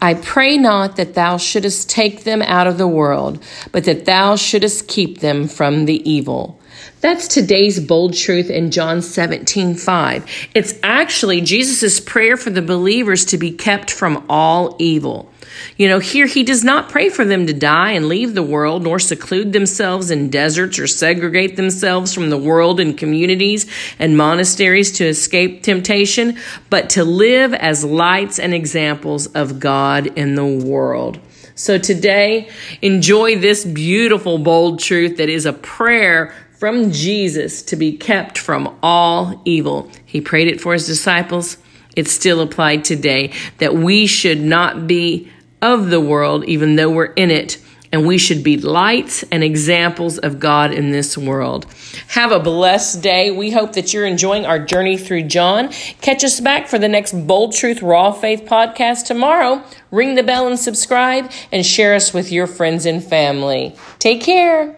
I pray not that thou shouldest take them out of the world, but that thou shouldest keep them from the evil. That's today's bold truth in John 17, 5. It's actually Jesus' prayer for the believers to be kept from all evil. You know, here he does not pray for them to die and leave the world, nor seclude themselves in deserts or segregate themselves from the world in communities and monasteries to escape temptation, but to live as lights and examples of God in the world. So today, enjoy this beautiful, bold truth that is a prayer from Jesus to be kept from all evil. He prayed it for his disciples. It's still applied today that we should not be of the world, even though we're in it. And we should be lights and examples of God in this world. Have a blessed day. We hope that you're enjoying our journey through John. Catch us back for the next Bold Truth Raw Faith podcast tomorrow. Ring the bell and subscribe and share us with your friends and family. Take care.